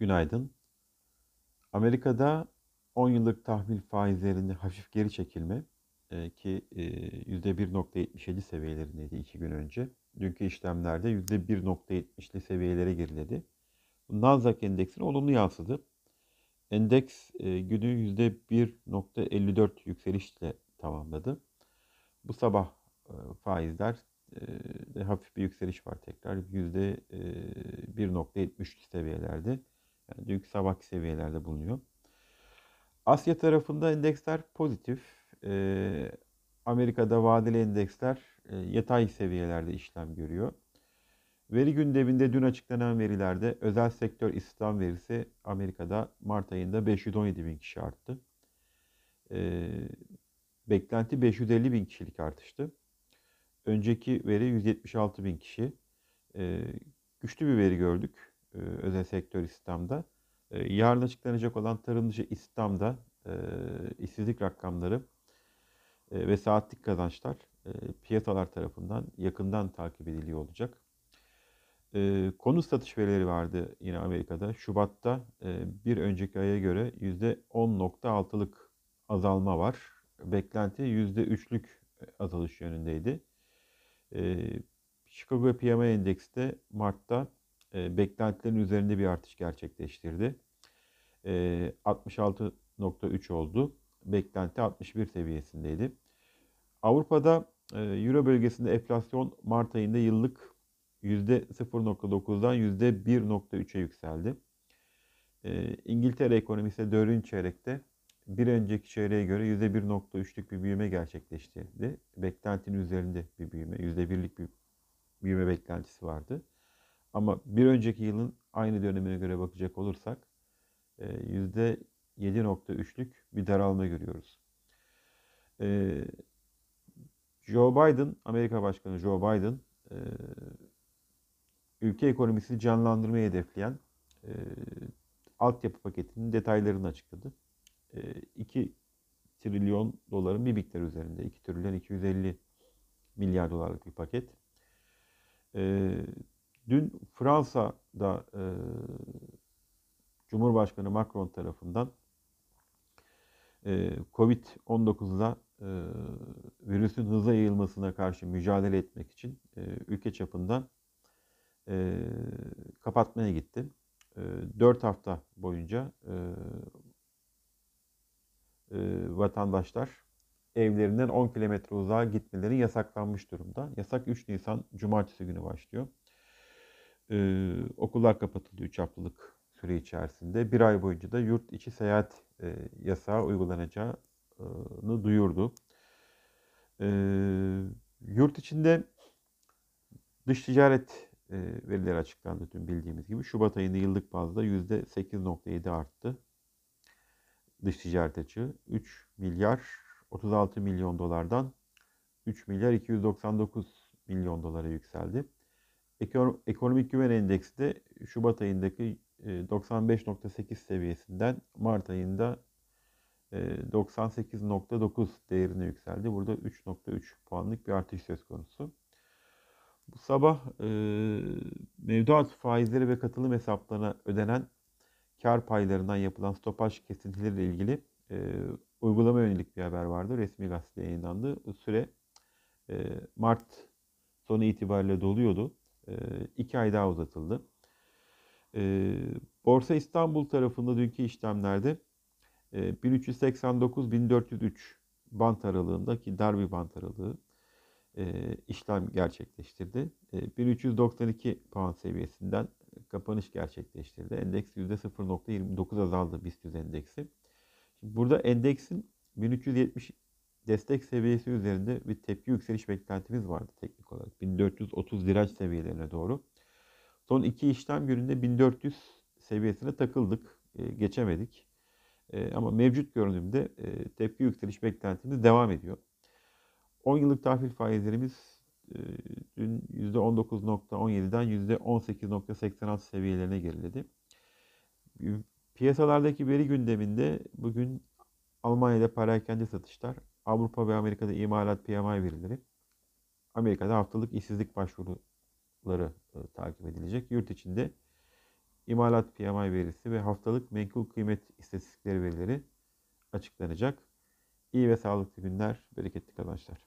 Günaydın. Amerika'da 10 yıllık tahvil faizlerinde hafif geri çekilme e, ki e, %1.77 seviyelerindeydi 2 gün önce. Dünkü işlemlerde %1.70'li seviyelere geriledi. Nasdaq endeksine olumlu yansıdı. Endeks e, günü %1.54 yükselişle tamamladı. Bu sabah e, faizler e, hafif bir yükseliş var tekrar. %1.73 seviyelerde. Yani dünkü sabahki seviyelerde bulunuyor. Asya tarafında endeksler pozitif. E, Amerika'da vadeli endeksler e, yatay seviyelerde işlem görüyor. Veri gündeminde dün açıklanan verilerde özel sektör istihdam verisi Amerika'da Mart ayında 517 bin kişi arttı. E, beklenti 550 bin kişilik artıştı. Önceki veri 176 bin kişi. E, güçlü bir veri gördük özel sektör istihdamda. E, yarın açıklanacak olan tarım dışı istihdamda e, işsizlik rakamları e, ve saatlik kazançlar e, piyasalar tarafından yakından takip ediliyor olacak. E, konut satış verileri vardı yine Amerika'da. Şubat'ta e, bir önceki aya göre %10.6'lık azalma var. Beklenti %3'lük azalış yönündeydi. E, Chicago PMI Endeksi de Mart'ta e, beklentilerin üzerinde bir artış gerçekleştirdi. E, 66.3 oldu. Beklenti 61 seviyesindeydi. Avrupa'da e, Euro bölgesinde enflasyon Mart ayında yıllık %0.9'dan %1.3'e yükseldi. E, İngiltere ekonomisi 4. çeyrekte bir önceki çeyreğe göre %1.3'lük bir büyüme gerçekleştirdi. Beklentinin üzerinde bir büyüme, %1'lik bir büyüme beklentisi vardı. Ama bir önceki yılın aynı dönemine göre bakacak olursak %7.3'lük bir daralma görüyoruz. Joe Biden, Amerika Başkanı Joe Biden, ülke ekonomisini canlandırmayı hedefleyen altyapı paketinin detaylarını açıkladı. 2 trilyon doların bir miktar üzerinde. 2 trilyon 250 milyar dolarlık bir paket. Dün Fransa'da e, Cumhurbaşkanı Macron tarafından e, Covid-19'da e, virüsün hızla yayılmasına karşı mücadele etmek için e, ülke çapında e, kapatmaya gitti. E, 4 hafta boyunca e, e, vatandaşlar evlerinden 10 kilometre uzağa gitmeleri yasaklanmış durumda. Yasak 3 Nisan Cumartesi günü başlıyor. Ee, okullar kapatıldı 3 haftalık süre içerisinde. Bir ay boyunca da yurt içi seyahat e, yasağı uygulanacağını duyurdu. E, yurt içinde dış ticaret e, verileri açıklandı dün bildiğimiz gibi. Şubat ayında yıllık bazda %8.7 arttı. Dış ticaret açığı 3 milyar 36 milyon dolardan 3 milyar 299 milyon dolara yükseldi. Ekonomik güven endeksi de Şubat ayındaki 95.8 e, seviyesinden Mart ayında 98.9 e, değerine yükseldi. Burada 3.3 puanlık bir artış söz konusu. Bu sabah e, mevduat faizleri ve katılım hesaplarına ödenen kar paylarından yapılan stopaj kesintileriyle ilgili uygulama yönelik bir haber vardı. Resmi gazetede yayınlandı. Süre Mart sonu itibariyle doluyordu. E, iki ay daha uzatıldı. E, Borsa İstanbul tarafında dünkü işlemlerde e, 1389-1403 bant aralığındaki dar bir bant aralığı e, işlem gerçekleştirdi. E, 1392 puan seviyesinden kapanış gerçekleştirdi. Endeks %0.29 azaldı BIST endeksi. Şimdi burada endeksin 1370 destek seviyesi üzerinde bir tepki yükseliş beklentimiz vardı teknik olarak. 1430 direnç seviyelerine doğru. Son iki işlem gününde 1400 seviyesine takıldık. E, geçemedik. E, ama mevcut görünümde e, tepki yükseliş beklentimiz devam ediyor. 10 yıllık tahvil faizlerimiz e, dün %19.17'den %18.86 seviyelerine geriledi. Piyasalardaki veri gündeminde bugün Almanya'da perakende satışlar, Avrupa ve Amerika'da imalat PMI verileri, Amerika'da haftalık işsizlik başvuruları e, takip edilecek. Yurt içinde imalat PMI verisi ve haftalık menkul kıymet istatistikleri verileri açıklanacak. İyi ve sağlıklı günler, bereketli kazançlar.